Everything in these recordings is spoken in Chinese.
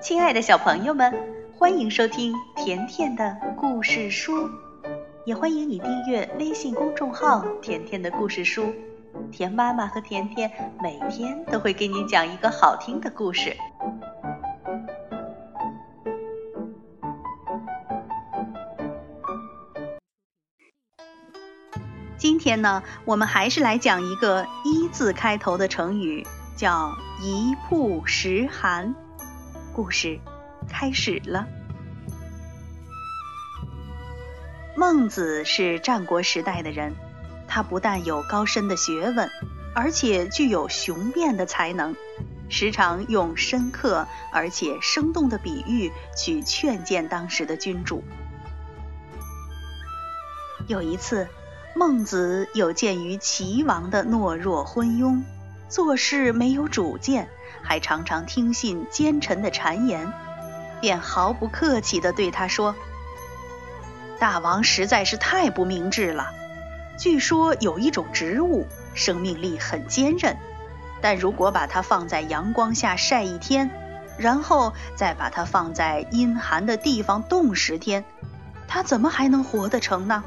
亲爱的小朋友们，欢迎收听甜甜的故事书，也欢迎你订阅微信公众号“甜甜的故事书”。甜妈妈和甜甜每天都会给你讲一个好听的故事。今天呢，我们还是来讲一个“一”字开头的成语，叫“一曝十寒”。故事开始了。孟子是战国时代的人，他不但有高深的学问，而且具有雄辩的才能，时常用深刻而且生动的比喻去劝谏当时的君主。有一次，孟子有鉴于齐王的懦弱昏庸，做事没有主见。还常常听信奸臣的谗言，便毫不客气地对他说：“大王实在是太不明智了。据说有一种植物，生命力很坚韧，但如果把它放在阳光下晒一天，然后再把它放在阴寒的地方冻十天，它怎么还能活得成呢？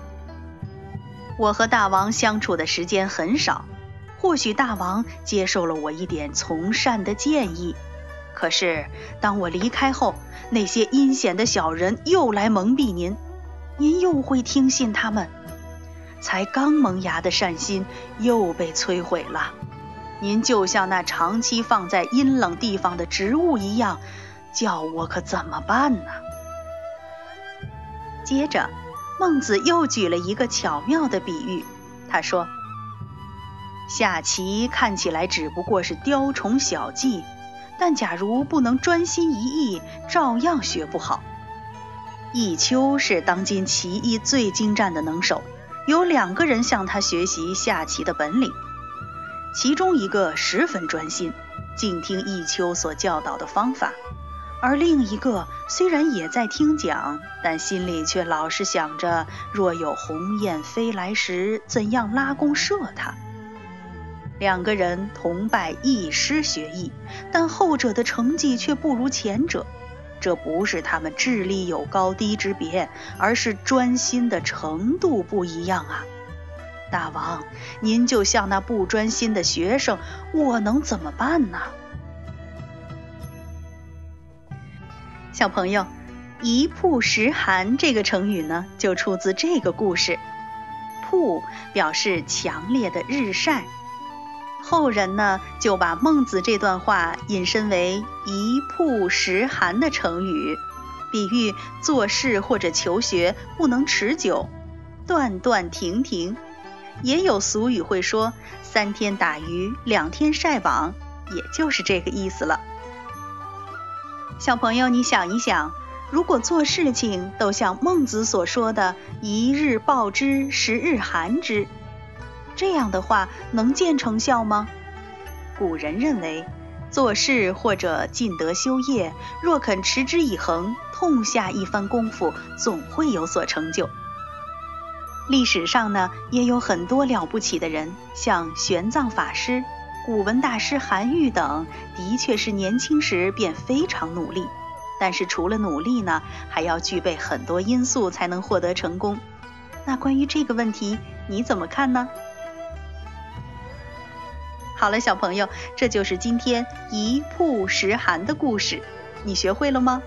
我和大王相处的时间很少。”或许大王接受了我一点从善的建议，可是当我离开后，那些阴险的小人又来蒙蔽您，您又会听信他们。才刚萌芽的善心又被摧毁了，您就像那长期放在阴冷地方的植物一样，叫我可怎么办呢？接着，孟子又举了一个巧妙的比喻，他说。下棋看起来只不过是雕虫小技，但假如不能专心一意，照样学不好。弈秋是当今棋艺最精湛的能手，有两个人向他学习下棋的本领，其中一个十分专心，静听弈秋所教导的方法，而另一个虽然也在听讲，但心里却老是想着，若有鸿雁飞来时，怎样拉弓射它。两个人同拜一师学艺，但后者的成绩却不如前者。这不是他们智力有高低之别，而是专心的程度不一样啊！大王，您就像那不专心的学生，我能怎么办呢？小朋友，“一曝十寒”这个成语呢，就出自这个故事。曝表示强烈的日晒。后人呢，就把孟子这段话引申为“一曝十寒”的成语，比喻做事或者求学不能持久，断断停停。也有俗语会说“三天打鱼两天晒网”，也就是这个意思了。小朋友，你想一想，如果做事情都像孟子所说的“一日曝之，十日寒之”。这样的话能见成效吗？古人认为，做事或者尽德修业，若肯持之以恒，痛下一番功夫，总会有所成就。历史上呢，也有很多了不起的人，像玄奘法师、古文大师韩愈等，的确是年轻时便非常努力。但是除了努力呢，还要具备很多因素才能获得成功。那关于这个问题，你怎么看呢？好了，小朋友，这就是今天一曝十寒的故事，你学会了吗？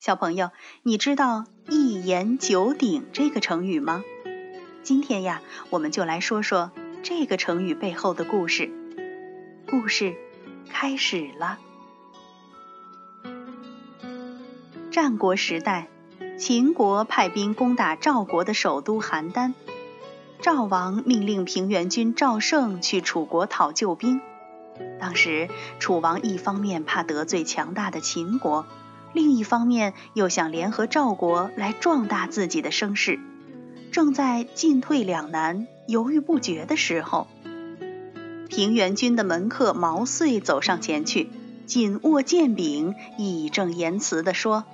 小朋友，你知道一言九鼎这个成语吗？今天呀，我们就来说说这个成语背后的故事。故事开始了。战国时代，秦国派兵攻打赵国的首都邯郸。赵王命令平原君赵胜去楚国讨救兵。当时楚王一方面怕得罪强大的秦国，另一方面又想联合赵国来壮大自己的声势，正在进退两难、犹豫不决的时候，平原君的门客毛遂走上前去，紧握剑柄，义正言辞地说：“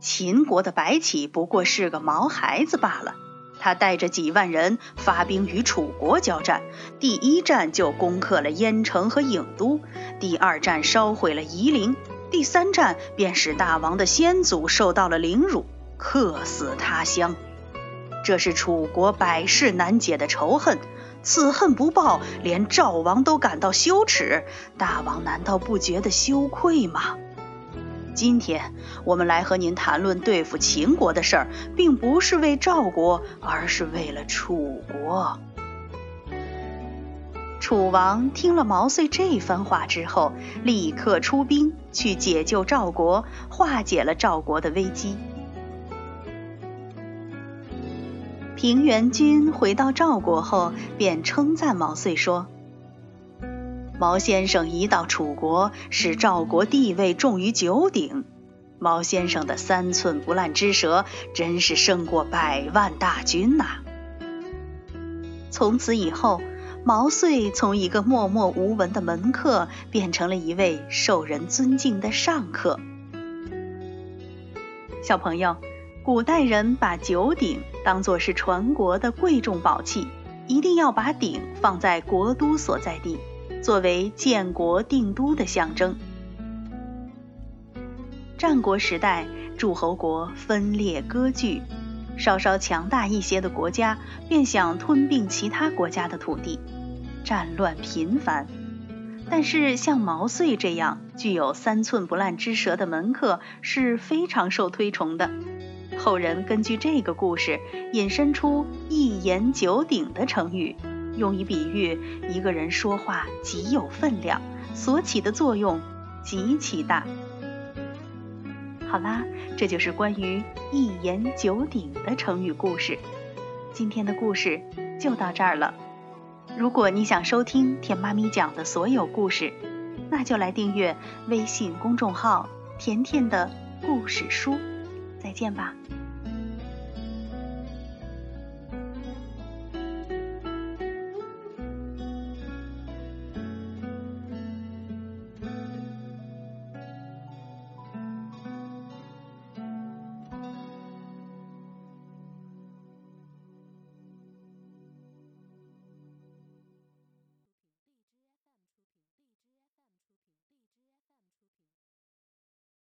秦国的白起不过是个毛孩子罢了。”他带着几万人发兵与楚国交战，第一战就攻克了燕城和郢都，第二战烧毁了夷陵，第三战便使大王的先祖受到了凌辱，客死他乡。这是楚国百世难解的仇恨，此恨不报，连赵王都感到羞耻。大王难道不觉得羞愧吗？今天我们来和您谈论对付秦国的事儿，并不是为赵国，而是为了楚国。楚王听了毛遂这番话之后，立刻出兵去解救赵国，化解了赵国的危机。平原君回到赵国后，便称赞毛遂说：“毛先生一到楚国，使赵国地位重于九鼎。毛先生的三寸不烂之舌，真是胜过百万大军呐！”从此以后，毛遂从一个默默无闻的门客，变成了一位受人尊敬的上客。小朋友。古代人把九鼎当作是传国的贵重宝器，一定要把鼎放在国都所在地，作为建国定都的象征。战国时代，诸侯国分裂割据，稍稍强大一些的国家便想吞并其他国家的土地，战乱频繁。但是像毛遂这样具有三寸不烂之舌的门客是非常受推崇的。后人根据这个故事引申出“一言九鼎”的成语，用以比喻一个人说话极有分量，所起的作用极其大。好啦，这就是关于“一言九鼎”的成语故事。今天的故事就到这儿了。如果你想收听甜妈咪讲的所有故事，那就来订阅微信公众号“甜甜的故事书”。再见吧。